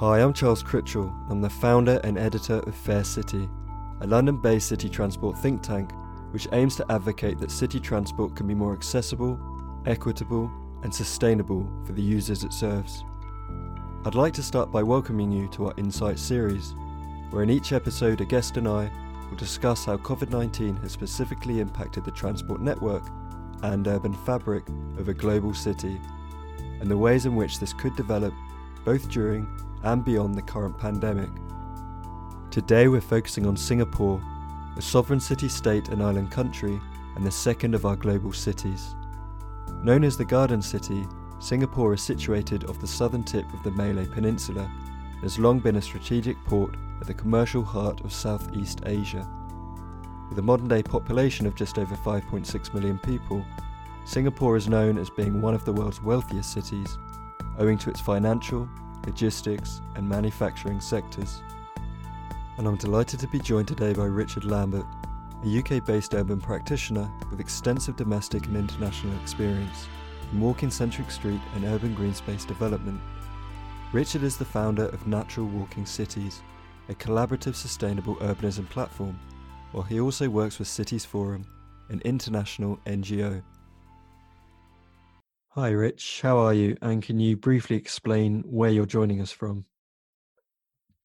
Hi, I'm Charles Critchell. I'm the founder and editor of Fair City, a London based city transport think tank which aims to advocate that city transport can be more accessible, equitable, and sustainable for the users it serves. I'd like to start by welcoming you to our Insight series, where in each episode a guest and I will discuss how COVID 19 has specifically impacted the transport network and urban fabric of a global city, and the ways in which this could develop both during and beyond the current pandemic. Today we're focusing on Singapore, a sovereign city state and island country, and the second of our global cities. Known as the Garden City, Singapore is situated off the southern tip of the Malay Peninsula and has long been a strategic port at the commercial heart of Southeast Asia. With a modern day population of just over 5.6 million people, Singapore is known as being one of the world's wealthiest cities, owing to its financial, logistics, and manufacturing sectors. And I'm delighted to be joined today by Richard Lambert, a UK based urban practitioner with extensive domestic and international experience in walking centric street and urban green space development. Richard is the founder of Natural Walking Cities, a collaborative sustainable urbanism platform, while he also works with Cities Forum, an international NGO. Hi, Rich. How are you? And can you briefly explain where you're joining us from?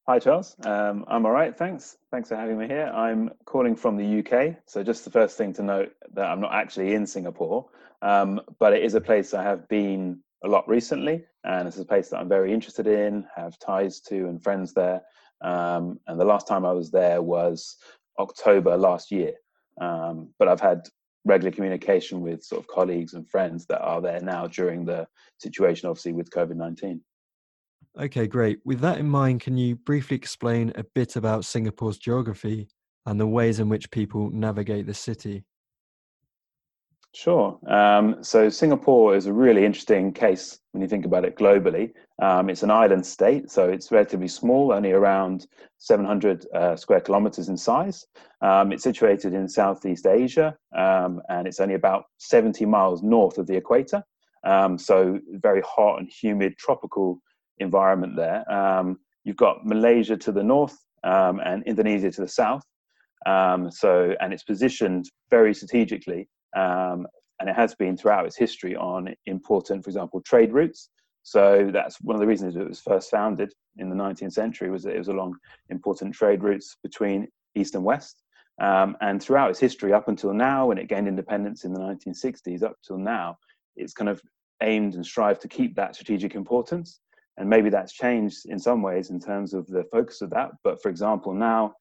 Hi, Charles. Um, I'm all right, thanks. Thanks for having me here. I'm calling from the UK. So, just the first thing to note that I'm not actually in Singapore, um, but it is a place I have been a lot recently. And it's a place that I'm very interested in, have ties to, and friends there. Um, and the last time I was there was October last year. Um, but I've had regular communication with sort of colleagues and friends that are there now during the situation, obviously, with COVID 19. Okay, great. With that in mind, can you briefly explain a bit about Singapore's geography and the ways in which people navigate the city? Sure. Um, so Singapore is a really interesting case when you think about it globally. Um, it's an island state, so it's relatively small, only around 700 uh, square kilometers in size. Um, it's situated in Southeast Asia, um, and it's only about 70 miles north of the equator. Um, so very hot and humid tropical environment there. Um, you've got Malaysia to the north and Indonesia to the south. so, and it's positioned very strategically um, and it has been throughout its history on important, for example, trade routes. So that's one of the reasons it was first founded in the 19th century was that it was along important trade routes between east and west. Um, and throughout its history, up until now, when it gained independence in the 1960s, up till now, it's kind of aimed and strived to keep that strategic importance. And maybe that's changed in some ways in terms of the focus of that. But for example, now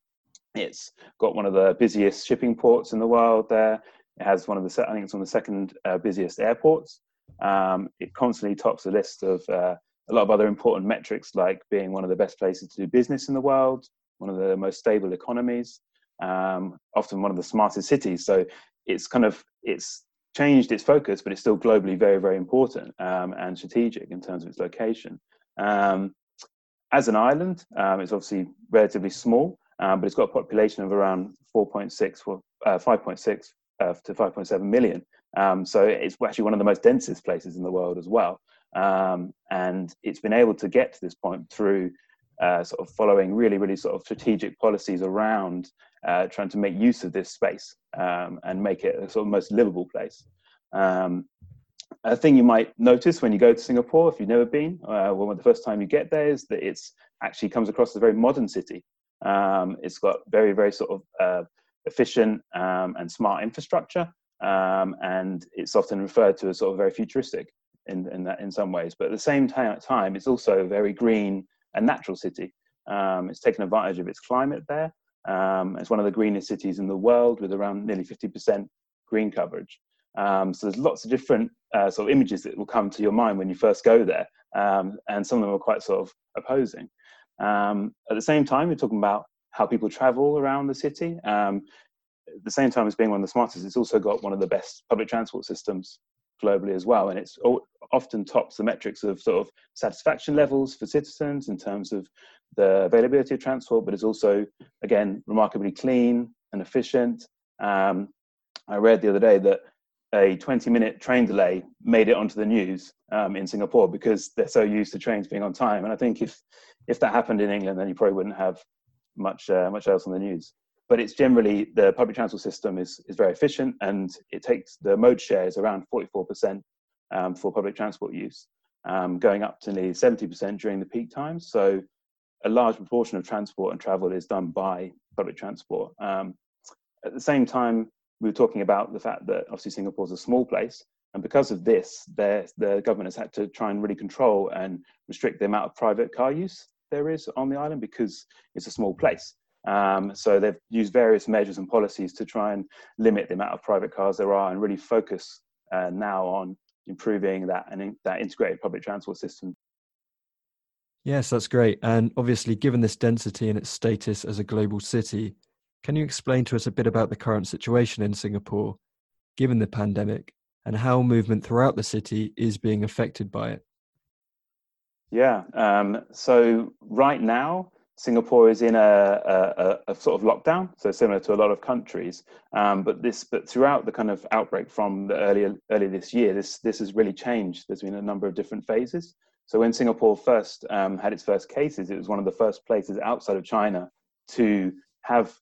it's got one of the busiest shipping ports in the world there. It has one of the, I think it's one of the second uh, busiest airports. Um, it constantly tops the list of uh, a lot of other important metrics, like being one of the best places to do business in the world, one of the most stable economies, um, often one of the smartest cities. So it's kind of it's changed its focus, but it's still globally very, very important um, and strategic in terms of its location. Um, as an island, um, it's obviously relatively small, um, but it's got a population of around 4.6, uh, 5.6 uh, to 5.7 million. Um, so it's actually one of the most densest places in the world as well. Um, and it's been able to get to this point through uh, sort of following really, really sort of strategic policies around uh, trying to make use of this space um, and make it a sort of most livable place. Um, a thing you might notice when you go to Singapore, if you've never been, uh, well, the first time you get there is that it's actually comes across as a very modern city. Um, it's got very, very sort of uh, efficient um, and smart infrastructure, um, and it's often referred to as sort of very futuristic in, in that in some ways. But at the same time, it's also a very green and natural city. Um, it's taken advantage of its climate there. Um, it's one of the greenest cities in the world with around nearly 50% green coverage. Um, so there's lots of different uh, sort of images that will come to your mind when you first go there, um, and some of them are quite sort of opposing. Um, at the same time, we're talking about how people travel around the city. Um, at the same time as being one of the smartest, it's also got one of the best public transport systems globally as well. And it's often tops the metrics of sort of satisfaction levels for citizens in terms of the availability of transport, but it's also, again, remarkably clean and efficient. Um, I read the other day that a 20 minute train delay made it onto the news um, in Singapore because they're so used to trains being on time. And I think if if that happened in England, then you probably wouldn't have much uh, much else on the news. But it's generally the public transport system is is very efficient, and it takes the mode shares around 44% um, for public transport use, um, going up to nearly 70% during the peak times. So a large proportion of transport and travel is done by public transport. Um, at the same time, we were talking about the fact that obviously Singapore is a small place, and because of this, the government has had to try and really control and restrict the amount of private car use there is on the island because it's a small place. Um, so they've used various measures and policies to try and limit the amount of private cars there are and really focus uh, now on improving that and in, that integrated public transport system. Yes, that's great. And obviously, given this density and its status as a global city, can you explain to us a bit about the current situation in Singapore, given the pandemic, and how movement throughout the city is being affected by it? Yeah. Um, so right now, Singapore is in a, a, a, sort of lockdown, so similar to a lot of countries. Um, but this, but throughout the kind of outbreak from the earlier earlier this year, this this has really changed. There's been a number of different phases. So when Singapore first um, had its first cases, it was one of the first places outside of China to have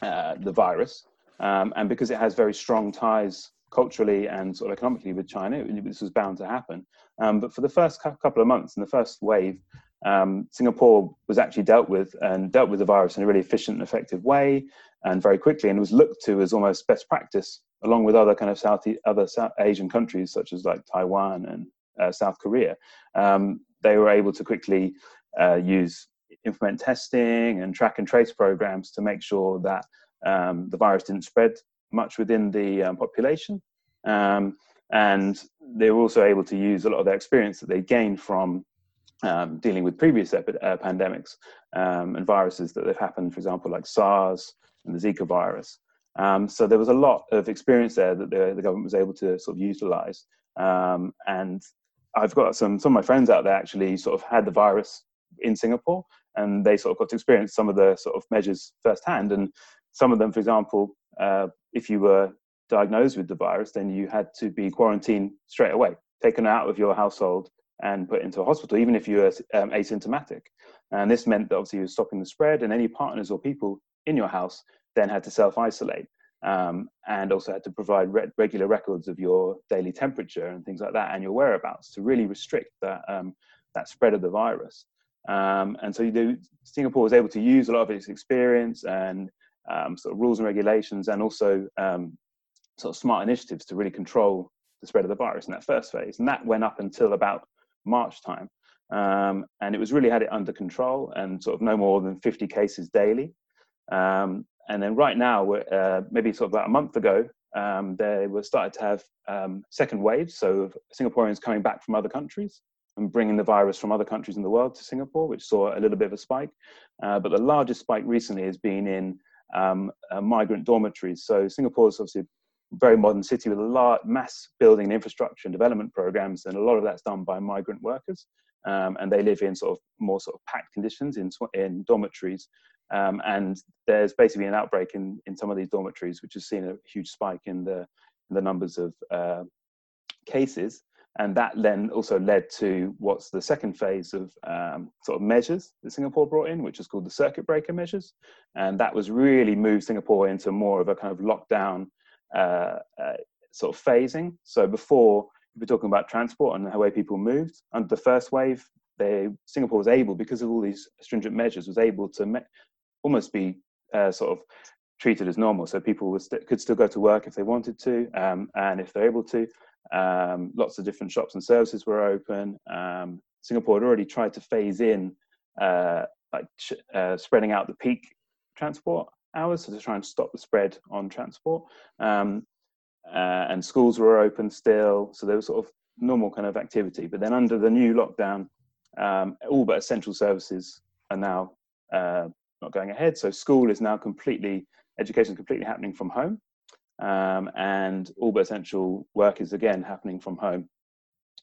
uh, the virus, um, and because it has very strong ties culturally and sort of economically with China, this was bound to happen. Um, but for the first couple of months in the first wave, um, Singapore was actually dealt with and dealt with the virus in a really efficient and effective way and very quickly, and was looked to as almost best practice, along with other kind of South other South Asian countries such as like Taiwan and uh, South Korea. Um, they were able to quickly uh, use implement testing and track and trace programs to make sure that um, the virus didn't spread much within the um, population. Um, and they were also able to use a lot of their experience that they gained from um, dealing with previous epi- uh, pandemics um, and viruses that have happened, for example, like SARS and the Zika virus. Um, so there was a lot of experience there that the, the government was able to sort of utilize. Um, and I've got some some of my friends out there actually sort of had the virus in Singapore, and they sort of got to experience some of the sort of measures firsthand. And some of them, for example, uh, if you were diagnosed with the virus, then you had to be quarantined straight away, taken out of your household and put into a hospital, even if you were um, asymptomatic. And this meant that obviously you were stopping the spread, and any partners or people in your house then had to self isolate um, and also had to provide re- regular records of your daily temperature and things like that and your whereabouts to really restrict that, um, that spread of the virus. Um, and so do, Singapore was able to use a lot of its experience and um, sort of rules and regulations and also um, sort of smart initiatives to really control the spread of the virus in that first phase. And that went up until about March time. Um, and it was really had it under control and sort of no more than 50 cases daily. Um, and then right now, uh, maybe sort of about a month ago, um, they were started to have um, second waves, so Singaporeans coming back from other countries and bringing the virus from other countries in the world to Singapore, which saw a little bit of a spike. Uh, but the largest spike recently has been in um, uh, migrant dormitories. So Singapore is obviously very modern city with a large mass building infrastructure and development programs, and a lot of that's done by migrant workers. Um, and they live in sort of more sort of packed conditions in, in dormitories. Um, and there's basically an outbreak in, in some of these dormitories, which has seen a huge spike in the, in the numbers of uh, cases and that then also led to what's the second phase of um, sort of measures that Singapore brought in, which is called the circuit breaker measures, and that was really moved Singapore into more of a kind of lockdown sort of phasing. So before we were talking about transport and the way people moved under the first wave, they Singapore was able because of all these stringent measures was able to me- almost be uh, sort of treated as normal. So people st- could still go to work if they wanted to, um, and if they're able to. Um, lots of different shops and services were open. Um, Singapore had already tried to phase in, uh, like uh, spreading out the peak transport hours, so to try and stop the spread on transport. Um, uh, and schools were open still, so there was sort of normal kind of activity. But then under the new lockdown, um, all but essential services are now uh, not going ahead. So school is now completely, education is completely happening from home um, and all but essential work is again happening from home.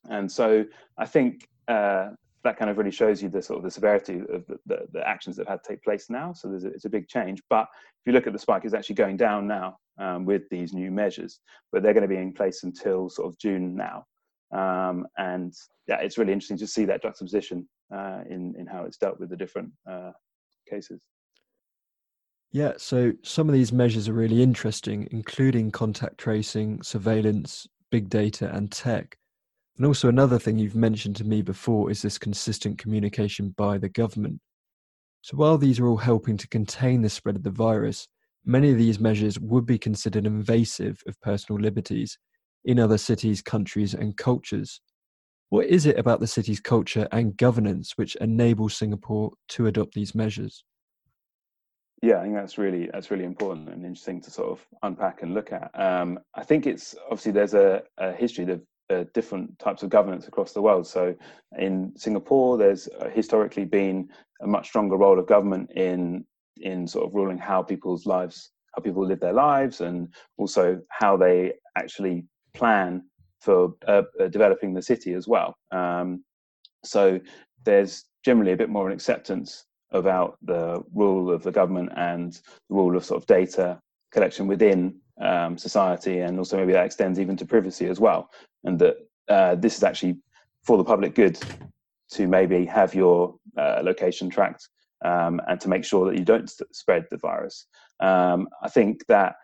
And so I think uh, that kind of really shows you the sort of the severity of the, the, the actions that have had to take place now. So there's a, it's a big change. But if you look at the spike, it's actually going down now. um, with these new measures, but they're going to be in place until sort of June now. Um, and yeah, it's really interesting to see that juxtaposition uh, in in how it's dealt with the different uh, cases. Yeah, so some of these measures are really interesting, including contact tracing, surveillance, big data, and tech. And also, another thing you've mentioned to me before is this consistent communication by the government. So, while these are all helping to contain the spread of the virus, many of these measures would be considered invasive of personal liberties in other cities, countries, and cultures. What is it about the city's culture and governance which enables Singapore to adopt these measures? Yeah, I think that's really that's really important and interesting to sort of unpack and look at. Um, I think it's obviously there's a, a history of uh, different types of governance across the world. So in Singapore, there's uh, historically been a much stronger role of government in in sort of ruling how people's lives, how people live their lives, and also how they actually plan for uh, uh developing the city as well. Um, so there's generally a bit more an acceptance about the rule of the government and the rule of sort of data collection within um, society, and also maybe that extends even to privacy as well, and that uh, this is actually for the public good to maybe have your uh, location tracked um, and to make sure that you don't spread the virus. Um, I think that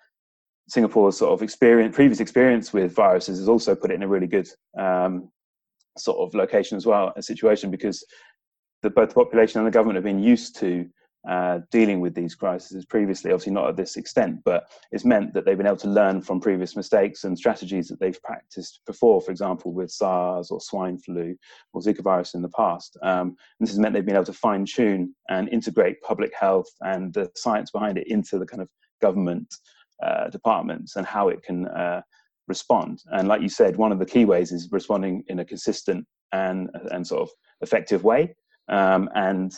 Singapore's sort of experience, previous experience with viruses, has also put it in a really good um, sort of location as well, a situation because the, both the population and the government have been used to uh, dealing with these crises previously, obviously not at this extent, but it's meant that they've been able to learn from previous mistakes and strategies that they've practiced before, for example, with SARS or swine flu or Zika virus in the past. Um, this has meant they've been able to fine tune and integrate public health and the science behind it into the kind of government uh, departments and how it can uh, respond. And like you said, one of the key ways is responding in a consistent and, and sort of effective way. Um, and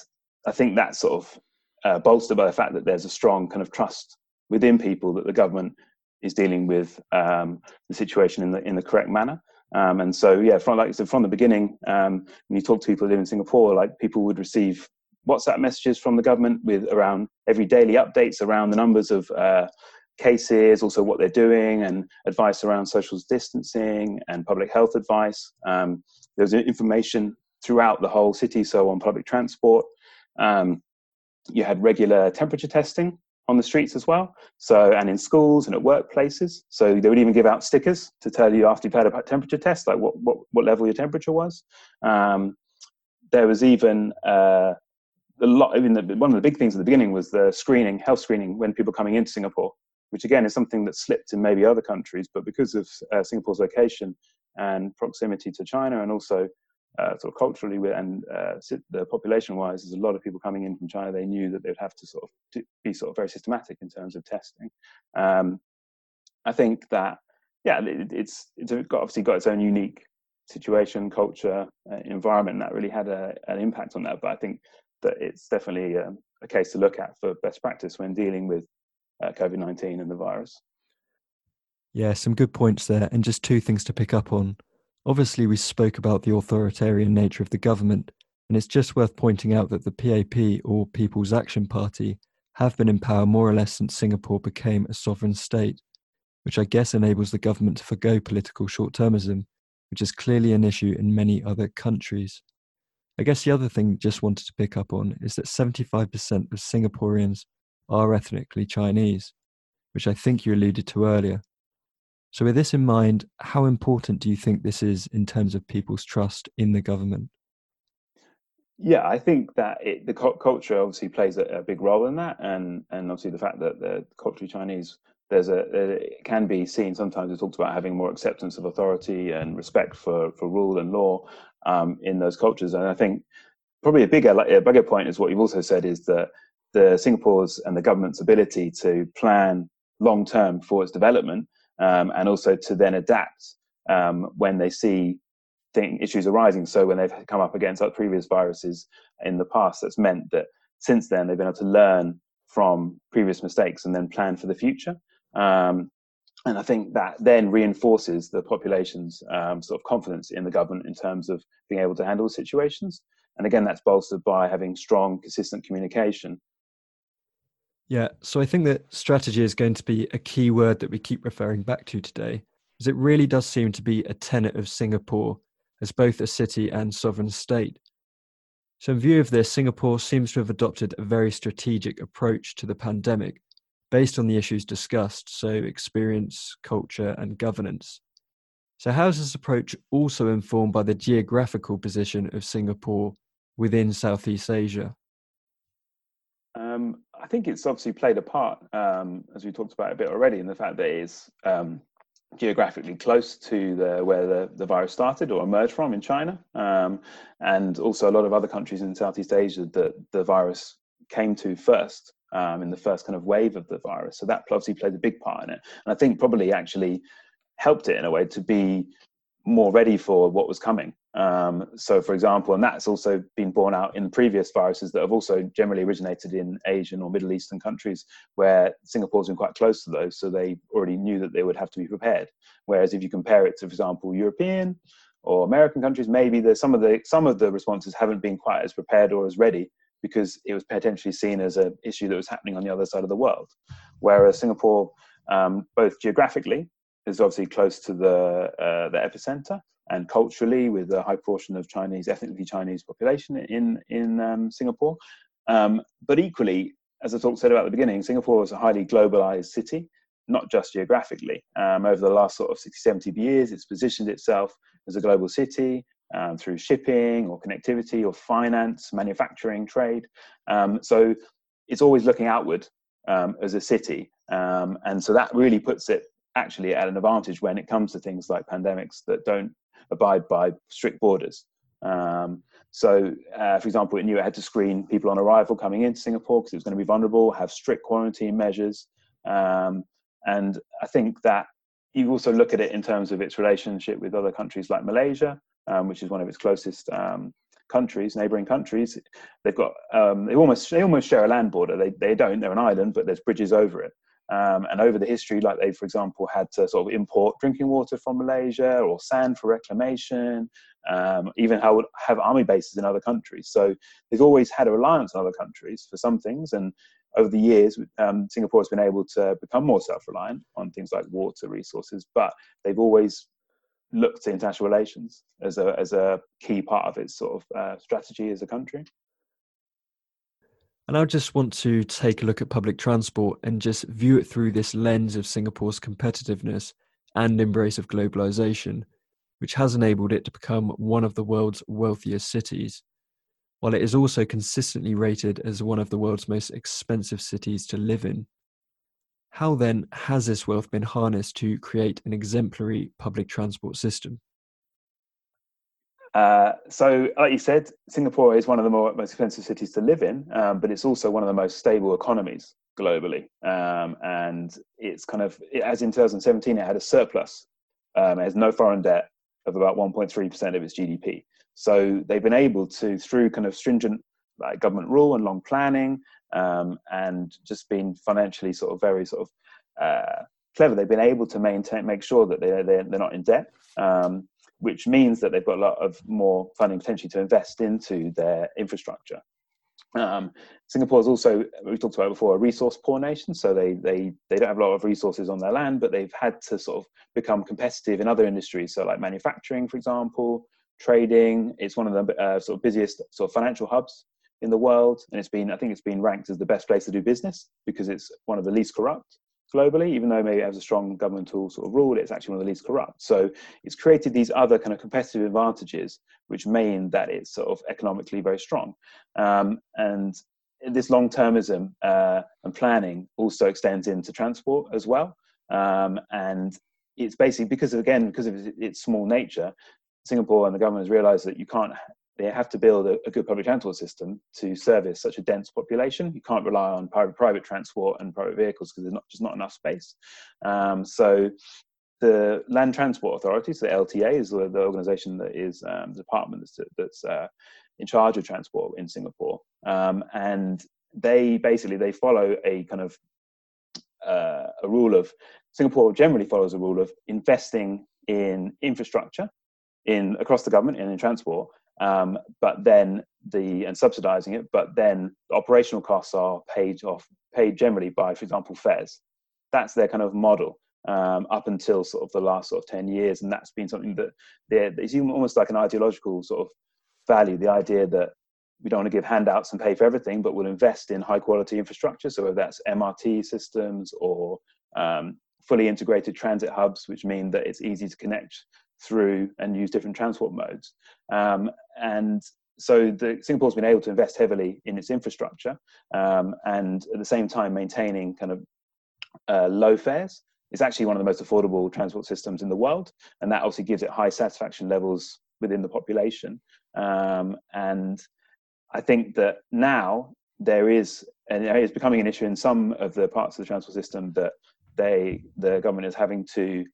I think that sort of uh, bolstered by the fact that there's a strong kind of trust within people that the government is dealing with um, the situation in the in the correct manner. Um, and so, yeah, from like so from the beginning, um, when you talk to people who live in Singapore, like people would receive WhatsApp messages from the government with around every daily updates around the numbers of uh, cases, also what they're doing, and advice around social distancing and public health advice. Um, there's information throughout the whole city, so on public transport. Um, you had regular temperature testing on the streets as well. So, and in schools and at workplaces. So they would even give out stickers to tell you after you've had a temperature test, like what, what, what level your temperature was. Um, there was even uh, a lot, I mean, the, one of the big things at the beginning was the screening, health screening when people coming into Singapore, which again is something that slipped in maybe other countries, but because of uh, Singapore's location and proximity to China and also uh, sort of culturally and uh, the population wise, there's a lot of people coming in from China. They knew that they'd have to sort of be sort of very systematic in terms of testing. Um, I think that yeah, it, it's it's got, obviously got its own unique situation, culture, uh, environment, that really had a, an impact on that. But I think that it's definitely um, a case to look at for best practice when dealing with uh, COVID nineteen and the virus. Yeah, some good points there, and just two things to pick up on. Obviously, we spoke about the authoritarian nature of the government, and it's just worth pointing out that the PAP, or People's Action Party, have been in power more or less since Singapore became a sovereign state, which I guess enables the government to forgo political short termism, which is clearly an issue in many other countries. I guess the other thing just wanted to pick up on is that 75% of Singaporeans are ethnically Chinese, which I think you alluded to earlier. So, with this in mind, how important do you think this is in terms of people's trust in the government? Yeah, I think that it, the culture obviously plays a, a, big role in that, and and obviously the fact that the culturally Chinese there's a it can be seen sometimes it talks about having more acceptance of authority and respect for for rule and law um, in those cultures, and I think probably a bigger a bigger point is what you've also said is that the Singapore's and the government's ability to plan long term for its development um, and also to then adapt um, when they see thing, issues arising. So when they've come up against previous viruses in the past, that's meant that since then they've been able to learn from previous mistakes and then plan for the future. Um, and I think that then reinforces the population's um, sort of confidence in the government in terms of being able to handle situations. And again, that's bolstered by having strong, consistent communication Yeah, so I think that strategy is going to be a key word that we keep referring back to today, as it really does seem to be a tenet of Singapore as both a city and sovereign state. So, in view of this, Singapore seems to have adopted a very strategic approach to the pandemic based on the issues discussed, so experience, culture, and governance. So, how is this approach also informed by the geographical position of Singapore within Southeast Asia? Um, I think it's obviously played a part, um, as we talked about a bit already, in the fact that it is um, geographically close to the, where the, the virus started or emerged from in China, um, and also a lot of other countries in Southeast Asia that the virus came to first um, in the first kind of wave of the virus. So that obviously played a big part in it, and I think probably actually helped it in a way to be more ready for what was coming. Um, so, for example, and that's also been borne out in previous viruses that have also generally originated in Asian or Middle Eastern countries, where Singapore's been quite close to those, so they already knew that they would have to be prepared. Whereas if you compare it to, for example, European or American countries, maybe there's some of the some of the responses haven't been quite as prepared or as ready because it was potentially seen as an issue that was happening on the other side of the world. Whereas Singapore, um, both geographically is obviously close to the uh, the epicenter, and culturally, with a high portion of Chinese, ethnically Chinese population in in um, Singapore. Um, but equally, as I talked said about the beginning, Singapore is a highly globalized city, not just geographically. Um, over the last sort of 60, 70 years, it's positioned itself as a global city um, through shipping or connectivity or finance, manufacturing, trade. Um, so it's always looking outward um, as a city. And so that really puts it actually at an advantage when it comes to things like pandemics that don't abide by strict borders. Um, so, uh, for example, it knew it had to screen people on arrival coming into Singapore because it was going to be vulnerable, have strict quarantine measures. Um, and I think that you also look at it in terms of its relationship with other countries like Malaysia, um, which is one of its closest um, countries, neighbouring countries. They've got um, they almost they almost share a land border. They they don't. They're an island, but there's bridges over it. Um, and over the history, like they, for example, had to sort of import drinking water from Malaysia or sand for reclamation, um, even have, have army bases in other countries. So they've always had a reliance on other countries for some things. And over the years, um, Singapore has been able to become more self-reliant on things like water resources, but they've always looked to international relations as a, as a key part of its sort of uh, strategy as a country. And I just want to take a look at public transport and just view it through this lens of Singapore's competitiveness and embrace of globalization, which has enabled it to become one of the world's wealthiest cities, while it is also consistently rated as one of the world's most expensive cities to live in. How then has this wealth been harnessed to create an exemplary public transport system? Uh, so, like you said, Singapore is one of the more, most expensive cities to live in, um, but it's also one of the most stable economies globally. Um, and it's kind of, as in 2017, it had a surplus. Um, it has no foreign debt of about 1.3% of its GDP. So they've been able to, through kind of stringent like government rule and long planning, um, and just being financially sort of very sort of uh, clever, they've been able to maintain, make sure that they, they're, they're not in debt. Um, which means that they've got a lot of more funding potentially to invest into their infrastructure. Um, Singapore is also, we talked about before, a resource poor nation. So they, they, they don't have a lot of resources on their land, but they've had to sort of become competitive in other industries. So like manufacturing, for example, trading. It's one of the uh, sort of busiest sort of financial hubs in the world. And it's been, I think it's been ranked as the best place to do business because it's one of the least corrupt globally, even though maybe it has a strong governmental sort of rule, it's actually one of the least corrupt. So it's created these other kind of competitive advantages, which mean that it's sort of economically very strong. Um, and this long termism uh, and planning also extends into transport as well. Um, and it's basically because of, again, because of its small nature, Singapore and the government has realized that you can't they have to build a, a, good public transport system to service such a dense population. You can't rely on private, private transport and private vehicles because there's not just not enough space. Um, so the Land Transport Authority, so the LTA, is the, the organization that is um, the department that's, that's uh, in charge of transport in Singapore, um, and they basically they follow a kind of uh, a rule of Singapore generally follows a rule of investing in infrastructure in across the government and in transport um, but then the and subsidizing it but then the operational costs are paid off paid generally by, for example, fares. That's their kind of model um, up until sort of the last sort of 10 years. And that's been something that it's almost like an ideological sort of value, the idea that we don't want to give handouts and pay for everything, but we'll invest in high quality infrastructure. So whether that's MRT systems or um, fully integrated transit hubs, which mean that it's easy to connect through and use different transport modes. Um, and so the, Singapore's been able to invest heavily in its infrastructure um, and at the same time maintaining kind of uh, low fares. It's actually one of the most affordable transport systems in the world, and that obviously gives it high satisfaction levels within the population. Um, and I think that now there is, and it is becoming an issue in some of the parts of the transport system that they, the government is having to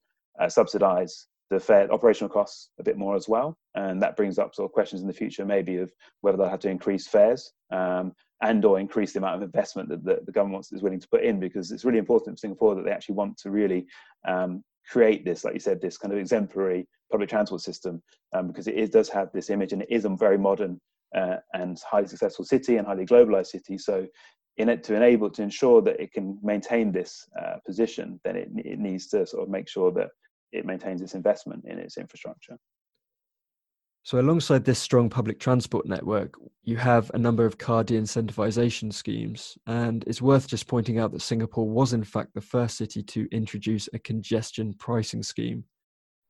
uh, subsidize the operational costs a bit more as well. And that brings up sort of questions in the future, maybe of whether they'll have to increase fares um, and or increase the amount of investment that the, the, government is willing to put in, because it's really important for Singapore that they actually want to really um, create this, like you said, this kind of exemplary public transport system, um, because it is, does have this image and it is a very modern uh, and highly successful city and highly globalized city. So in it to enable to ensure that it can maintain this uh, position, then it, it needs to sort of make sure that it maintains its investment in its infrastructure. So, alongside this strong public transport network, you have a number of car de incentivization schemes. And it's worth just pointing out that Singapore was, in fact, the first city to introduce a congestion pricing scheme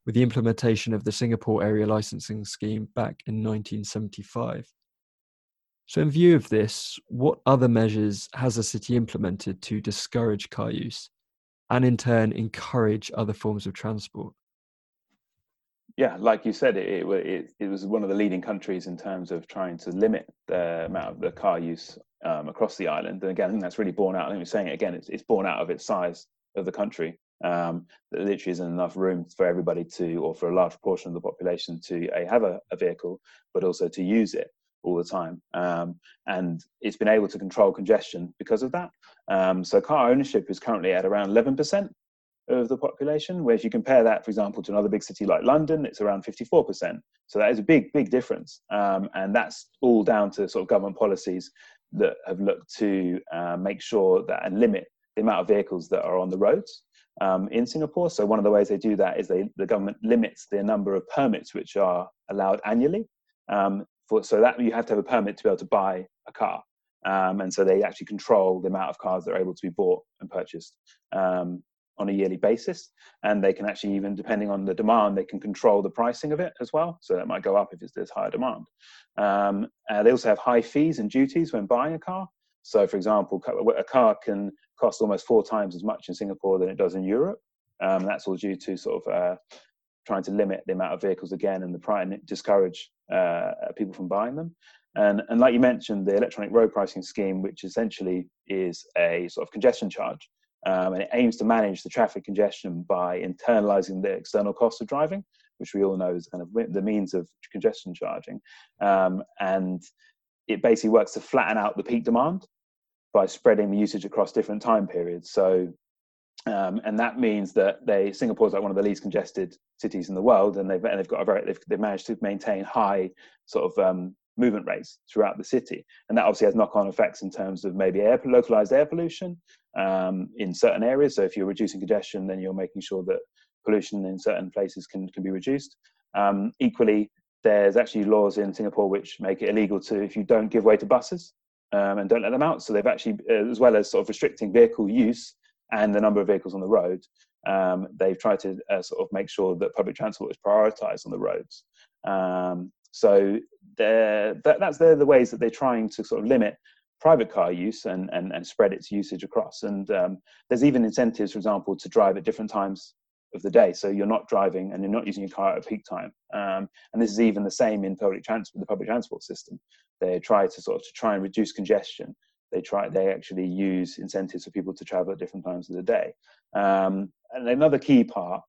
with the implementation of the Singapore Area Licensing Scheme back in 1975. So, in view of this, what other measures has the city implemented to discourage car use and in turn encourage other forms of transport? Yeah, like you said, it, it, it was one of the leading countries in terms of trying to limit the amount of the car use um, across the island. And again, I think that's really borne out. I think we're saying it again, it's, it's borne out of its size of the country. Um, there literally isn't enough room for everybody to, or for a large portion of the population to a, have a, a vehicle, but also to use it all the time. Um, and it's been able to control congestion because of that. Um, so car ownership is currently at around 11% of the population, whereas you compare that, for example, to another big city like London, it's around 54%. So that is a big, big difference. Um, and that's all down to sort of government policies that have looked to uh, make sure that and limit the amount of vehicles that are on the roads. Um, in Singapore. So one of the ways they do that is they, the government limits the number of permits which are allowed annually. Um, for, so that you have to have a permit to be able to buy a car. Um, and so they actually control the amount of cars that are able to be bought and purchased um, on a yearly basis. And they can actually even, depending on the demand, they can control the pricing of it as well. So that might go up if there's higher demand. Um, uh, they also have high fees and duties when buying a car. So, for example, a car can cost almost four times as much in Singapore than it does in Europe. Um, that's all due to sort of uh, trying to limit the amount of vehicles again and the price discourage uh, people from buying them. And, and like you mentioned, the electronic road pricing scheme, which essentially is a sort of congestion charge, um, and it aims to manage the traffic congestion by internalizing the external cost of driving, which we all know is kind of the means of congestion charging. Um, and it basically works to flatten out the peak demand by spreading the usage across different time periods. So um, and that means that they Singapore is like one of the least congested cities in the world, and they've and they've got a very they've, they've managed to maintain high sort of um, movement rates throughout the city, and that obviously has knock-on effects in terms of maybe air localized air pollution um, in certain areas. So if you're reducing congestion, then you're making sure that pollution in certain places can can be reduced. Um, equally, there's actually laws in Singapore which make it illegal to if you don't give way to buses um, and don't let them out. So they've actually, uh, as well as sort of restricting vehicle use and the number of vehicles on the road, um, they've tried to uh, sort of make sure that public transport is prioritized on the roads. Um, so that, that's they're the ways that they're trying to sort of limit private car use and, and, and spread its usage across. And um, there's even incentives, for example, to drive at different times of the day. So you're not driving and you're not using your car at peak time. Um, and this is even the same in public transport, the public transport system. They try to sort of to try and reduce congestion they try they actually use incentives for people to travel at different times of the day. Um, and another key part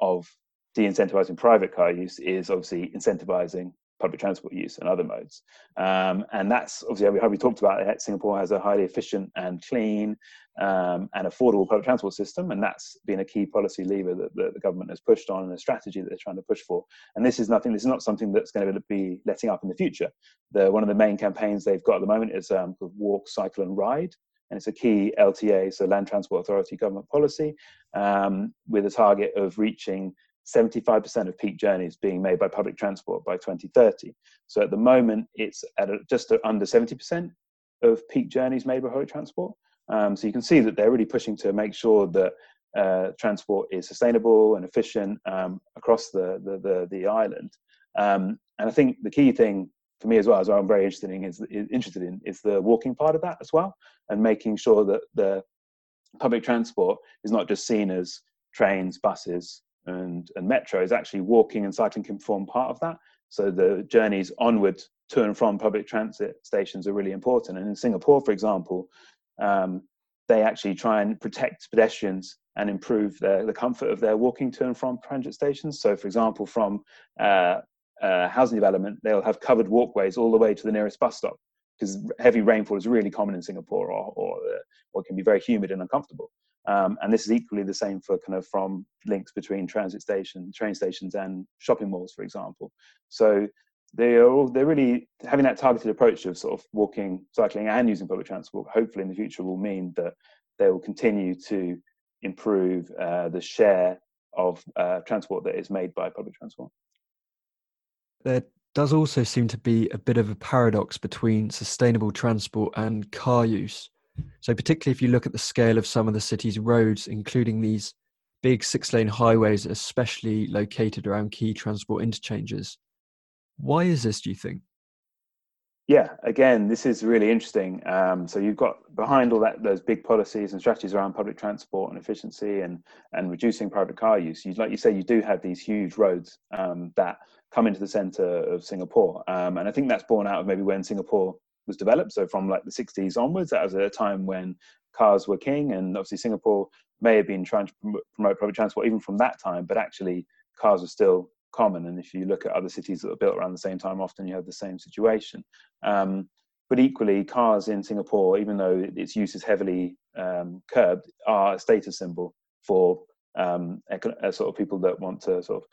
of de-incentivizing private car use is obviously incentivizing public transport use and other modes. Um, and that's obviously how we talked about it. Singapore has a highly efficient and clean um, and affordable public transport system, and that's been a key policy lever that, that, the government has pushed on and a strategy that they're trying to push for. And this is nothing. This is not something that's going to be letting up in the future. The one of the main campaigns they've got at the moment is um, called Walk, Cycle, and Ride. and it's a key LTA, so Land Transport Authority government policy, um, with a target of reaching 75% of peak journeys being made by public transport by 2030. So at the moment, it's at a, just under 70% of peak journeys made by public transport. Um, so you can see that they're really pushing to make sure that uh, transport is sustainable and efficient um, across the, the, the, the island. Um, and I think the key thing for me as well, as well, I'm very interested in is, is interested in is the walking part of that as well, and making sure that the public transport is not just seen as trains, buses, and, and metro. Is actually walking and cycling can form part of that. So the journeys onward to and from public transit stations are really important. And in Singapore, for example, um, they actually try and protect pedestrians and improve their, the comfort of their walking to and from transit stations. So, for example, from uh, uh, housing development, they'll have covered walkways all the way to the nearest bus stop because heavy rainfall is really common in Singapore, or or, uh, or can be very humid and uncomfortable. Um, and this is equally the same for kind of from links between transit stations, train stations, and shopping malls, for example. So they are all, they're really having that targeted approach of sort of walking, cycling, and using public transport. Hopefully, in the future, will mean that they will continue to improve uh, the share of uh, transport that is made by public transport. There does also seem to be a bit of a paradox between sustainable transport and car use. So, particularly if you look at the scale of some of the city's roads, including these big six lane highways, especially located around key transport interchanges, why is this, do you think? Yeah, again, this is really interesting. Um, so you've got behind all that those big policies and strategies around public transport and efficiency and and reducing private car use. You, like you say, you do have these huge roads um, that come into the centre of Singapore, um, and I think that's born out of maybe when Singapore was developed. So from like the 60s onwards, that was a time when cars were king, and obviously Singapore may have been trying to promote public transport even from that time, but actually cars were still common. And if you look at other cities that were built around the same time, often you have the same situation. Um, but equally, cars in Singapore, even though its use is heavily um, curbed, are a status symbol for um, uh, sort of people that want to sort of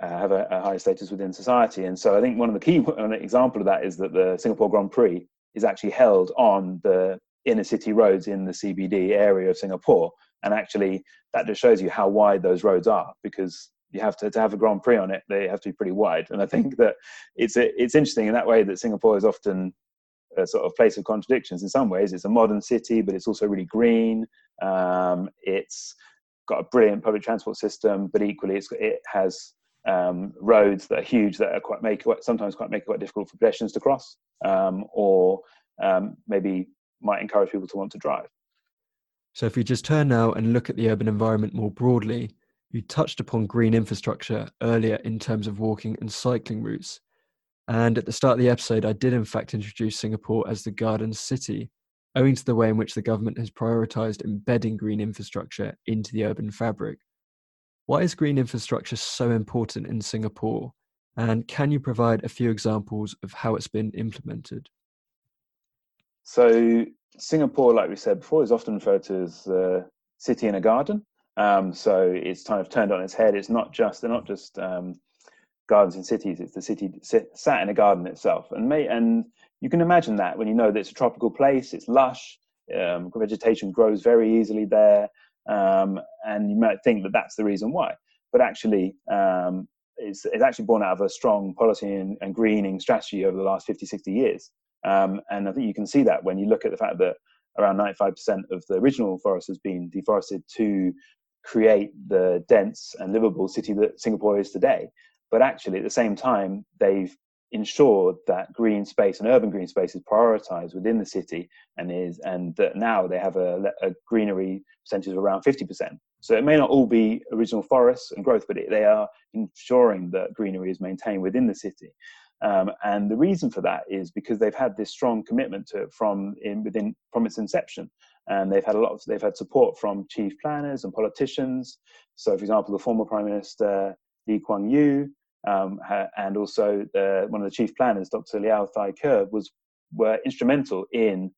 have a, a high status within society. And so I think one of the key an example of that is that the Singapore Grand Prix is actually held on the inner city roads in the CBD area of Singapore. And actually, that just shows you how wide those roads are because you have to, to have a Grand Prix on it, they have to be pretty wide. And I think that it's it's interesting in that way that Singapore is often a sort of place of contradictions. In some ways, it's a modern city, but it's also really green. Um, it's got a brilliant public transport system, but equally, it has um, roads that are huge that are quite make sometimes quite make it quite difficult for pedestrians to cross, um, or um, maybe might encourage people to want to drive. So, if we just turn now and look at the urban environment more broadly, you touched upon green infrastructure earlier in terms of walking and cycling routes. And at the start of the episode, I did in fact introduce Singapore as the garden city, owing to the way in which the government has prioritized embedding green infrastructure into the urban fabric. Why is green infrastructure so important in Singapore? And can you provide a few examples of how it's been implemented? So, Singapore, like we said before, is often referred to as a city in a garden. Um, so it's kind of turned on its head. It's not just they're not just um, gardens in cities. It's the city sat in a garden itself, and may, and you can imagine that when you know that it's a tropical place. It's lush. Um, vegetation grows very easily there, um, and you might think that that's the reason why. But actually, um, it's, it's actually born out of a strong policy and, and greening strategy over the last 50, 60 years. Um, and I think you can see that when you look at the fact that around 95% of the original forest has been deforested to create the dense and livable city that Singapore is today. But actually, at the same time, they've ensured that green space and urban green space is prioritized within the city and is and that now they have a, a greenery percentage of around 50%. So it may not all be original forests and growth, but it, they are ensuring that greenery is maintained within the city. Um, and the reason for that is because they've had this strong commitment to it from in, within from its inception and they've had a lot of they've had support from chief planners and politicians. So, for example, the former Prime Minister Lee Kuan Yew um, and also the, one of the chief planners, Dr. Liu Thai Ker, was were instrumental in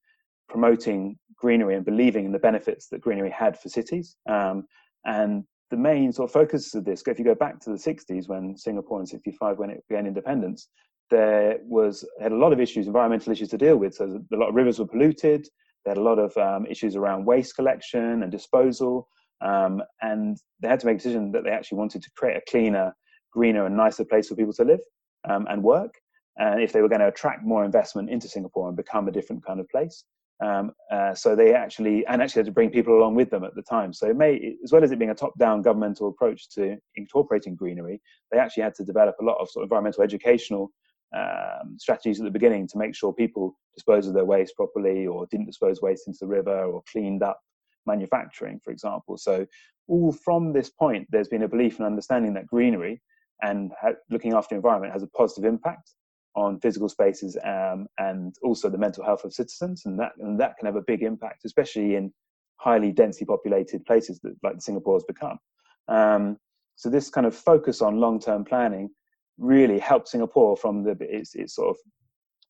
promoting greenery and believing in the benefits that greenery had for cities. Um, and the main sort of focus of this, if you go back to the 60s when Singapore in 65 when it gained independence, there was had a lot of issues, environmental issues to deal with. So a lot of rivers were polluted, They had a lot of um, issues around waste collection and disposal. Um, and they had to make a decision that they actually wanted to create a cleaner, greener, and nicer place for people to live um, and work. And if they were going to attract more investment into Singapore and become a different kind of place. Um, uh, so they actually, and actually had to bring people along with them at the time. So it may, as well as it being a top-down governmental approach to incorporating greenery, they actually had to develop a lot of sort of environmental educational um, strategies at the beginning to make sure people dispose of their waste properly or didn't dispose waste into the river or cleaned up manufacturing, for example. So, all from this point, there's been a belief and understanding that greenery and looking after the environment has a positive impact on physical spaces um, and also the mental health of citizens, and that and that can have a big impact, especially in highly densely populated places that like Singapore has become. Um, so this kind of focus on long-term planning really helped Singapore from the its, its sort of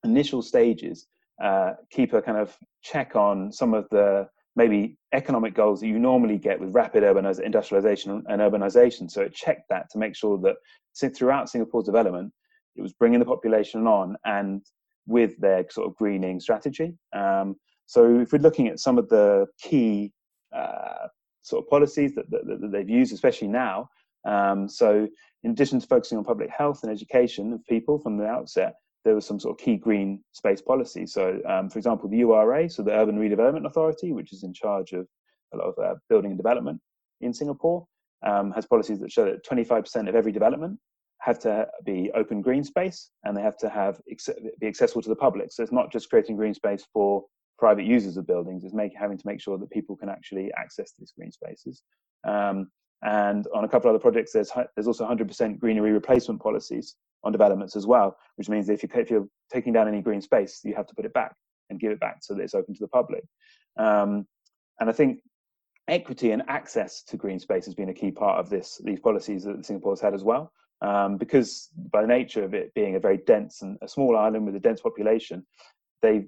initial stages uh, keep a kind of check on some of the maybe economic goals that you normally get with rapid urbanization, industrialization and urbanization. So it checked that to make sure that throughout Singapore's development, it was bringing the population on and with their sort of greening strategy. Um, so if we're looking at some of the key uh, sort of policies that, that, that, they've used, especially now, um, so in addition to focusing on public health and education of people from the outset, there was some sort of key green space policy. So, um, for example, the URA, so the Urban Redevelopment Authority, which is in charge of a lot of uh, building and development in Singapore, um, has policies that show that 25% of every development have to be open green space and they have to have be accessible to the public. So it's not just creating green space for private users of buildings; it's having to make sure that people can actually access these green spaces. Um, and on a couple other projects, there's there's also 100% greenery replacement policies on developments as well, which means if you if you're taking down any green space, you have to put it back and give it back so that it's open to the public. Um, and I think equity and access to green space has been a key part of this these policies that Singapore has had as well. Um, because by nature of it being a very dense and a small island with a dense population, they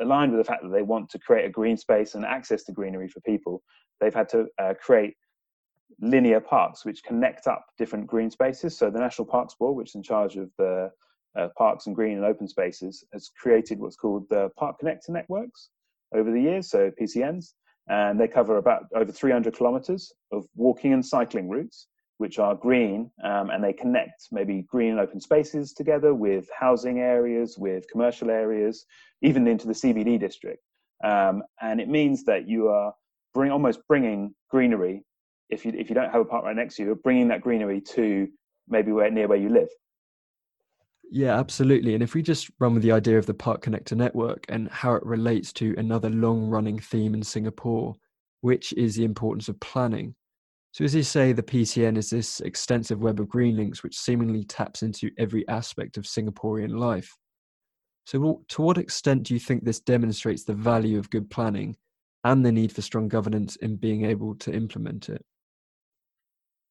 aligned with the fact that they want to create a green space and access to greenery for people. They've had to uh, create linear parks which connect up different green spaces. So the National Parks Board, which is in charge of the uh, parks and green and open spaces, has created what's called the Park Connector networks over the years, so PCNs, and they cover about over 300 kilometers of walking and cycling routes, which are green, um, and they connect maybe green and open spaces together with housing areas, with commercial areas, even into the CBD district. Um, and it means that you are bring, almost bringing greenery if you if you don't have a park right next to you, you're bringing that greenery to maybe where near where you live. Yeah, absolutely. And if we just run with the idea of the Park Connector network and how it relates to another long running theme in Singapore, which is the importance of planning. So, as you say, the PCN is this extensive web of green links which seemingly taps into every aspect of Singaporean life. So, to what extent do you think this demonstrates the value of good planning and the need for strong governance in being able to implement it?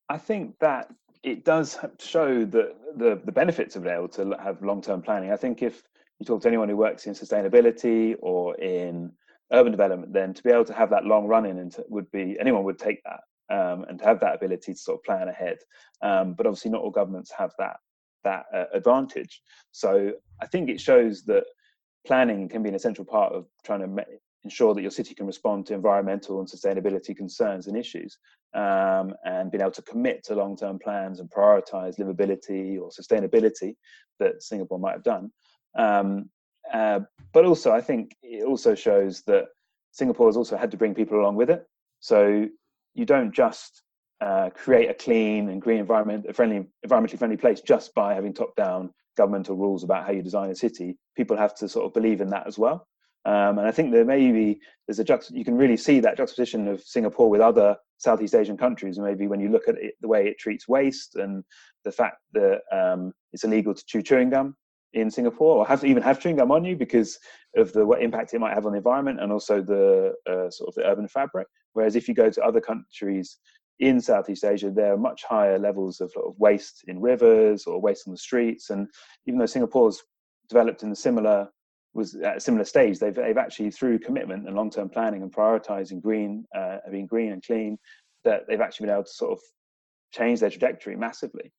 I think that it does show that the, the benefits of being able to have long term planning. I think if you talk to anyone who works in sustainability or in urban development, then to be able to have that long run in would be anyone would take that um, and have that ability to sort of plan ahead. Um, but obviously, not all governments have that that uh, advantage. So I think it shows that planning can be an essential part of trying to ensure that your city can respond to environmental and sustainability concerns and issues, um, and being able to commit to long-term plans and prioritize livability or sustainability that Singapore might have done. Um, uh, but also, I think it also shows that Singapore has also had to bring people along with it. So you don't just uh, create a clean and green environment, a friendly, environmentally friendly place just by having top-down governmental rules about how you design a city. People have to sort of believe in that as well. Um, and I think there maybe there's a juxt- you can really see that juxtaposition of Singapore with other Southeast Asian countries. Maybe when you look at it, the way it treats waste and the fact that um, it's illegal to chew chewing gum in Singapore or have even have chewing gum on you because of the what impact it might have on the environment and also the uh, sort of the urban fabric. Whereas if you go to other countries in Southeast Asia, there are much higher levels of, of waste in rivers or waste on the streets. And even though Singapore's developed in a similar was at a similar stage. They've, they've actually, through commitment and long term planning and prioritizing green, uh, being green and clean, that they've actually been able to sort of change their trajectory massively.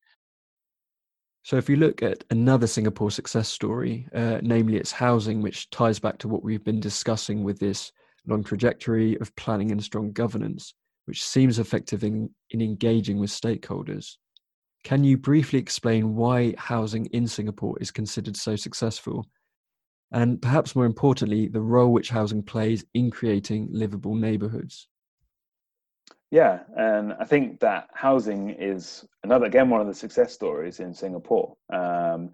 So, if you look at another Singapore success story, uh, namely its housing, which ties back to what we've been discussing with this long trajectory of planning and strong governance, which seems effective in, in engaging with stakeholders. Can you briefly explain why housing in Singapore is considered so successful? And perhaps more importantly, the role which housing plays in creating livable neighborhoods? Yeah, and I think that housing is another, again, one of the success stories in Singapore. Um,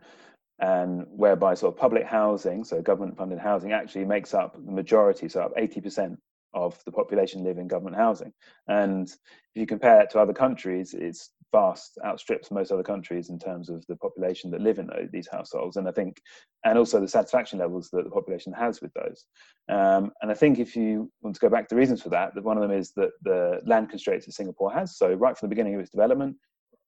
and whereby sort of public housing, so government funded housing, actually makes up the majority, so up 80% of the population live in government housing. And if you compare it to other countries, it's vast, outstrips most other countries in terms of the population that live in these households. And I think, and also the satisfaction levels that the population has with those. Um, and I think if you want to go back to the reasons for that, that one of them is that the land constraints that Singapore has. So right from the beginning of its development,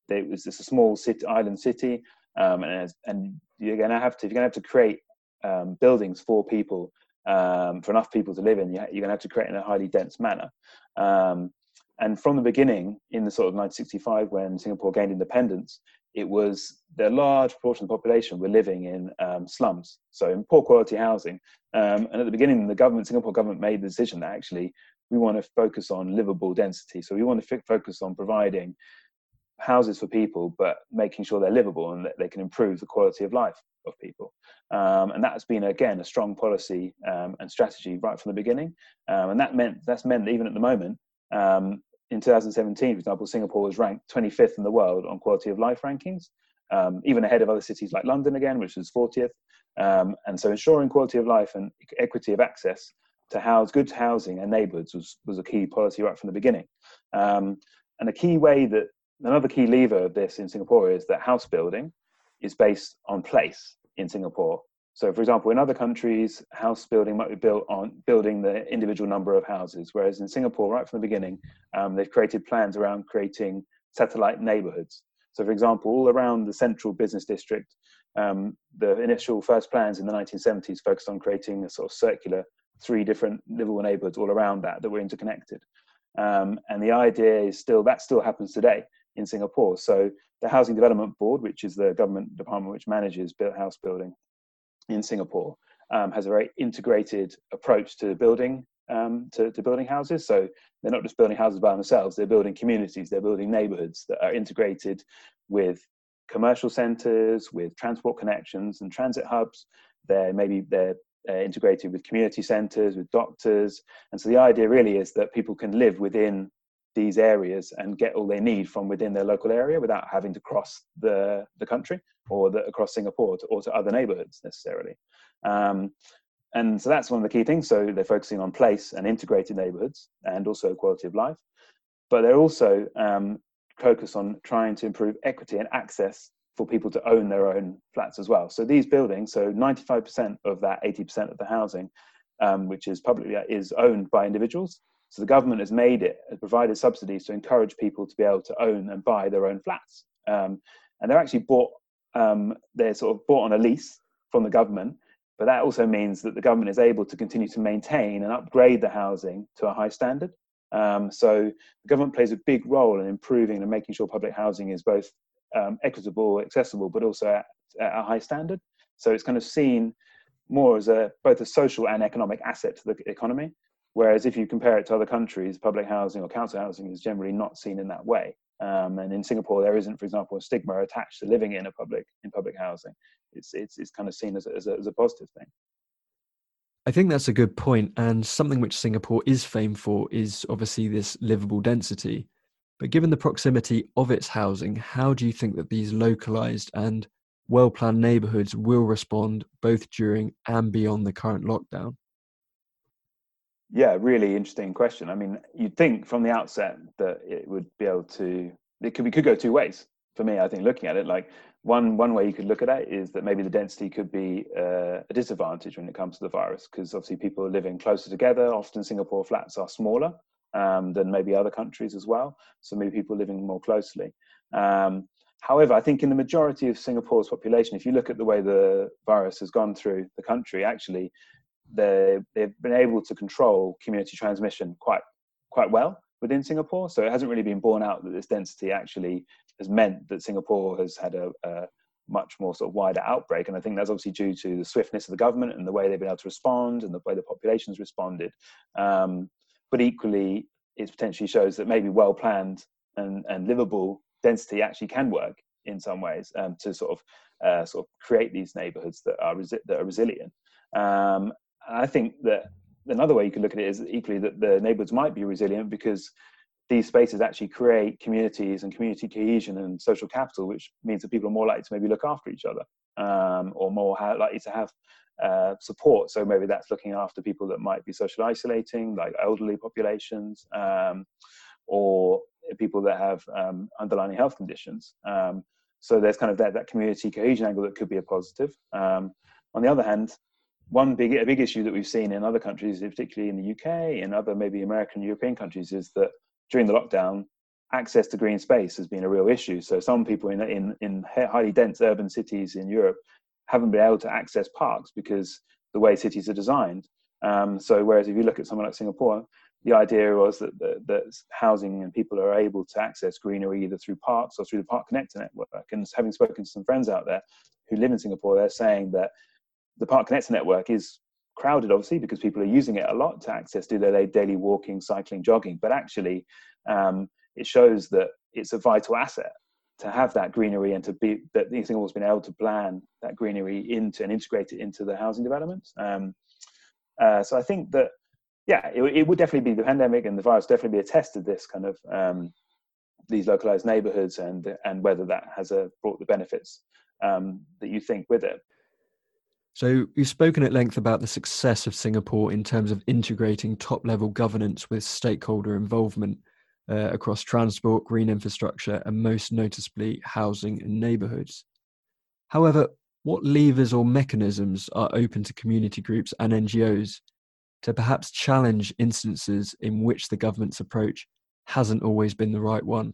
it was just a small city, island city, um, and, and you're going to have to, you're going to have to create um, buildings for people um, for enough people to live in, you're going to have to create in a highly dense manner. Um, and from the beginning, in the sort of 1965, when Singapore gained independence, it was the large proportion of the population were living in um, slums, so in poor quality housing. Um, and at the beginning, the government, Singapore government, made the decision that actually we want to focus on livable density. So we want to f- focus on providing houses for people, but making sure they're livable and that they can improve the quality of life of people. Um, and that's been again a strong policy um, and strategy right from the beginning. Um, and that meant that's meant that even at the moment, um, in 2017, for example, Singapore was ranked 25th in the world on quality of life rankings, um, even ahead of other cities like London again, which was 40th. Um, and so ensuring quality of life and equity of access to house good housing and neighbourhoods was, was a key policy right from the beginning. and a key way that another key lever of this in Singapore is that house building is based on place in Singapore. So, for example, in other countries, house building might be built on building the individual number of houses, whereas in Singapore, right from the beginning, um, they've created plans around creating satellite neighborhoods. So, for example, all around the central business district, um, the initial first plans in the 1970s focused on creating a sort of circular three different livable neighborhoods all around that that were interconnected. Um, and the idea is still that still happens today in Singapore. So the Housing Development Board, which is the government department which manages built house building in Singapore, um, has a very integrated approach to building um, to, to, building houses. So they're not just building houses by themselves; they're building communities, they're building neighbourhoods that are integrated with commercial centres, with transport connections and transit hubs. They're maybe they're uh, integrated with community centres, with doctors, and so the idea really is that people can live within these areas and get all they need from within their local area without having to cross the, the country or the, across Singapore to, or to other neighborhoods necessarily. Um, and so that's one of the key things. So they're focusing on place and integrated neighborhoods and also quality of life. But they're also um, focused on trying to improve equity and access for people to own their own flats as well. So these buildings, so 95% of that 80% of the housing, um, which is publicly is owned by individuals. So the government has made it, has provided subsidies to encourage people to be able to own and buy their own flats. Um, and they're actually bought, um, they're sort of bought on a lease from the government. But that also means that the government is able to continue to maintain and upgrade the housing to a high standard. Um, so the government plays a big role in improving and making sure public housing is both um, equitable, accessible, but also at, at, a high standard. So it's kind of seen more as a both a social and economic asset to the economy. Whereas if you compare it to other countries, public housing or council housing is generally not seen in that way. Um, and in Singapore, there isn't, for example, a stigma attached to living in a public in public housing. It's it's it's kind of seen as a, as a, as a positive thing. I think that's a good point, and something which Singapore is famed for is obviously this livable density. But given the proximity of its housing, how do you think that these localized and well planned neighborhoods will respond both during and beyond the current lockdown? Yeah, really interesting question. I mean, you'd think from the outset that it would be able to. It could be could go two ways. For me, I think looking at it, like one one way you could look at it is that maybe the density could be uh, a disadvantage when it comes to the virus, because obviously people are living closer together. Often Singapore flats are smaller um, than maybe other countries as well, so maybe people living more closely. Um, however, I think in the majority of Singapore's population, if you look at the way the virus has gone through the country, actually they they've been able to control community transmission quite quite well within Singapore. So it hasn't really been borne out that this density actually has meant that Singapore has had a, a, much more sort of wider outbreak. And I think that's obviously due to the swiftness of the government and the way they've been able to respond and the way the population's responded. Um, but equally, it potentially shows that maybe well planned and, and livable density actually can work in some ways um, to sort of uh, sort of create these neighborhoods that are resi- that are resilient. Um, I think that another way you could look at it is equally that the neighborhoods might be resilient because these spaces actually create communities and community cohesion and social capital, which means that people are more likely to maybe look after each other um, or more ha- likely to have uh, support. So maybe that's looking after people that might be social isolating, like elderly populations, um, or people that have um, underlying health conditions. Um, so there's kind of that, that community cohesion angle that could be a positive. Um, on the other hand, one big a big issue that we've seen in other countries, particularly in the UK and other maybe American European countries, is that during the lockdown, access to green space has been a real issue. So some people in in, in highly dense urban cities in Europe haven't been able to access parks because the way cities are designed. Um, so whereas if you look at somewhere like Singapore, the idea was that, that, that housing and people are able to access greenery either through parks or through the Park Connector network. And having spoken to some friends out there who live in Singapore, they're saying that the Park Connector network is crowded, obviously, because people are using it a lot to access, do their daily walking, cycling, jogging. But actually, um, it shows that it's a vital asset to have that greenery and to be that Singapore's been able to plan that greenery into and integrate it into the housing developments. Um, uh, so I think that yeah, it, it, would definitely be the pandemic and the virus definitely be a test of this kind of um, these localized neighborhoods and and whether that has a, brought the benefits um, that you think with it. So, you've spoken at length about the success of Singapore in terms of integrating top level governance with stakeholder involvement uh, across transport, green infrastructure, and most noticeably housing and neighbourhoods. However, what levers or mechanisms are open to community groups and NGOs to perhaps challenge instances in which the government's approach hasn't always been the right one?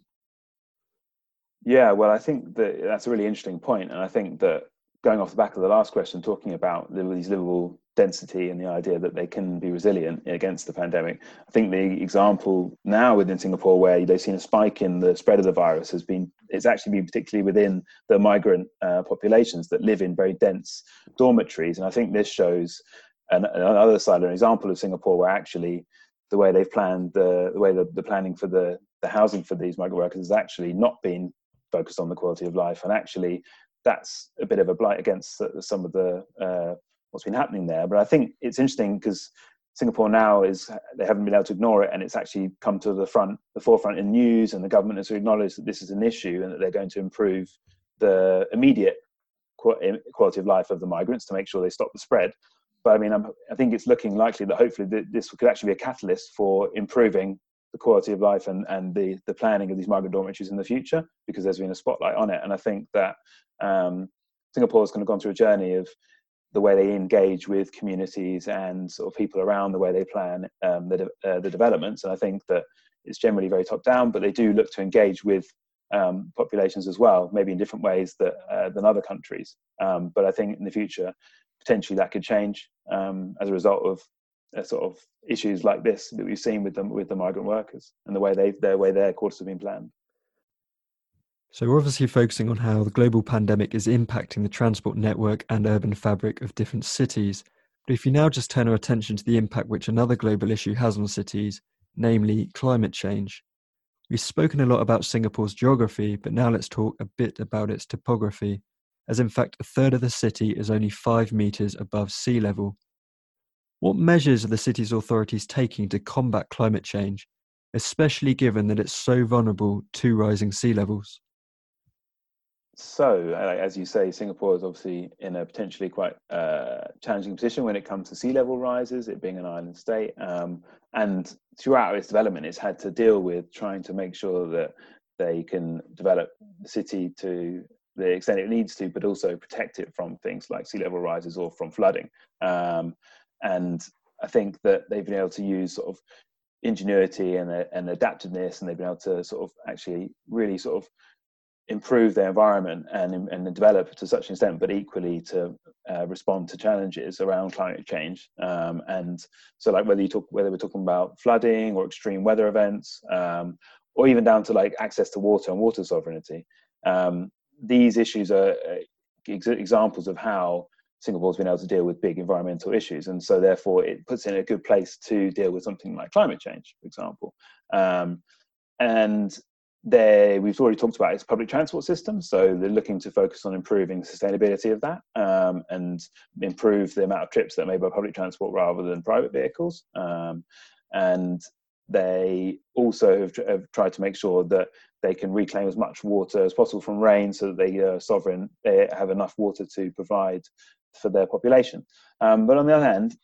Yeah, well, I think that that's a really interesting point, and I think that going off the back of the last question, talking about these livable density and the idea that they can be resilient against the pandemic. I think the example now within Singapore where they've seen a spike in the spread of the virus has been it's actually been particularly within the migrant uh, populations that live in very dense dormitories, and I think this shows an, another side, an example of Singapore where actually the way they've planned the, the way the, the planning for the the housing for these migrant workers has actually not been focused on the quality of life and actually that's a bit of a blight against some of the uh, what's been happening there. But I think it's interesting because Singapore now is they haven't been able to ignore it, and it's actually come to the front, the forefront in news, and the government has acknowledged that this is an issue and that they're going to improve the immediate quality of life of the migrants to make sure they stop the spread. But I mean, I'm, i think it's looking likely that hopefully this could actually be a catalyst for improving the quality of life and, and the, the planning of these migrant dormitories in the future because there's been a spotlight on it. And I think that um, Singapore has kind of gone through a journey of the way they engage with communities and sort of people around the way they plan um, the, uh, the developments. And I think that it's generally very top down, but they do look to engage with um, populations as well, maybe in different ways that, uh, than other countries. Um, but I think in the future, potentially that could change um, as a result of uh, sort of issues like this that we've seen with them with the migrant workers and the way they their way their quarters have been planned. So we're obviously focusing on how the global pandemic is impacting the transport network and urban fabric of different cities. But if you now just turn our attention to the impact which another global issue has on cities, namely climate change. We've spoken a lot about Singapore's geography, but now let's talk a bit about its topography, as in fact a third of the city is only five metres above sea level. What measures are the city's authorities taking to combat climate change, especially given that it's so vulnerable to rising sea levels? So, as you say, Singapore is obviously in a potentially quite uh, challenging position when it comes to sea level rises, it being an island state. Um, and throughout its development, it's had to deal with trying to make sure that they can develop the city to the extent it needs to, but also protect it from things like sea level rises or from flooding. Um, and I think that they've been able to use sort of ingenuity and, and adaptiveness, and they've been able to sort of actually really sort of improve their environment and, and develop to such an extent, but equally to uh, respond to challenges around climate change. Um, and so, like whether you talk whether we're talking about flooding or extreme weather events, um, or even down to like access to water and water sovereignty, um, these issues are uh, ex- examples of how Singapore's been able to deal with big environmental issues, and so therefore it puts in a good place to deal with something like climate change, for example. Um, and they we've already talked about its public transport system, so they're looking to focus on improving sustainability of that um, and improve the amount of trips that are made by public transport rather than private vehicles. Um, and they also have, have, tried to make sure that they can reclaim as much water as possible from rain so that they are sovereign they have enough water to provide for their population. Um, but on the other hand,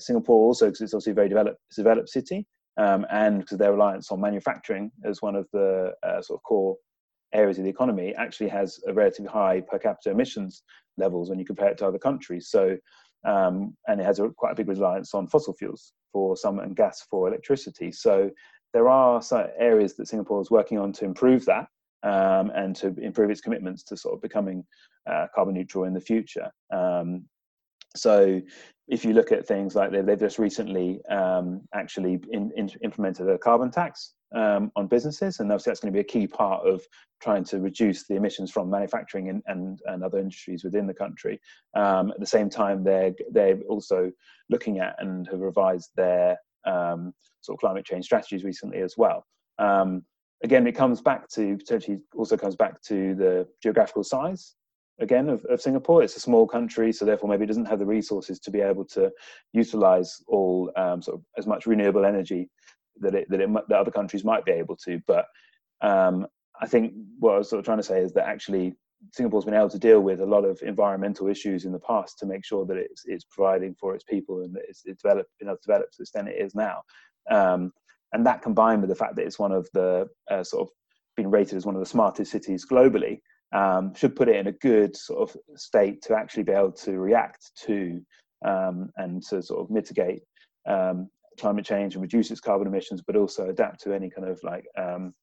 Singapore also, because it's obviously a very developed, a developed city, um, and because their reliance on manufacturing as one of the uh, sort of core areas of the economy actually has a relatively high per capita emissions levels when you compare it to other countries. So, um, and it has a, quite a big reliance on fossil fuels for some and gas for electricity. So, there are some areas that Singapore is working on to improve that um, and to improve its commitments to sort of becoming uh, carbon neutral in the future. Um, so if you look at things like they've, just recently um, actually in, in, implemented a carbon tax um, on businesses, and obviously that's going to be a key part of trying to reduce the emissions from manufacturing and, and, and other industries within the country. Um, at the same time, they're they're also looking at and have revised their um, sort of climate change strategies recently as well. Um, again, it comes back to potentially also comes back to the geographical size again of, of Singapore. It's a small country, so therefore maybe it doesn't have the resources to be able to utilize all um, sort of as much renewable energy that it, that, it, that other countries might be able to. But um, I think what I was sort of trying to say is that actually Singapore's been able to deal with a lot of environmental issues in the past to make sure that it's, it's providing for its people and that it's, it's developed, been able to to the extent it is now. Um, and that combined with the fact that it's one of the uh, sort of been rated as one of the smartest cities globally, um, should put it in a good sort of state to actually be able to react to um, and to sort of mitigate um, climate change and reduce its carbon emissions, but also adapt to any kind of like um,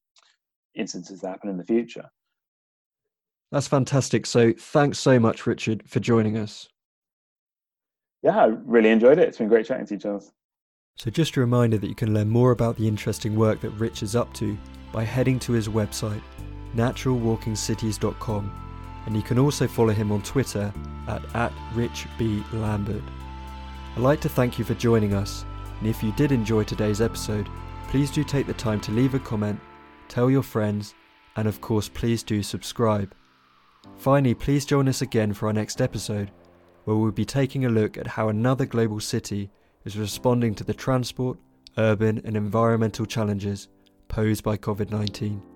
instances that happen in the future. That's fantastic. So thanks so much, Richard, for joining us. Yeah, I really enjoyed it. It's been great chatting to you, Charles. So just a reminder that you can learn more about the interesting work that Rich is up to by heading to his website naturalwalkingcities.com, and you can also follow him on Twitter at, at RichBLambert. I'd like to thank you for joining us, and if you did enjoy today's episode, please do take the time to leave a comment, tell your friends, and of course, please do subscribe. Finally, please join us again for our next episode, where we'll be taking a look at how another global city is responding to the transport, urban, and environmental challenges posed by COVID 19.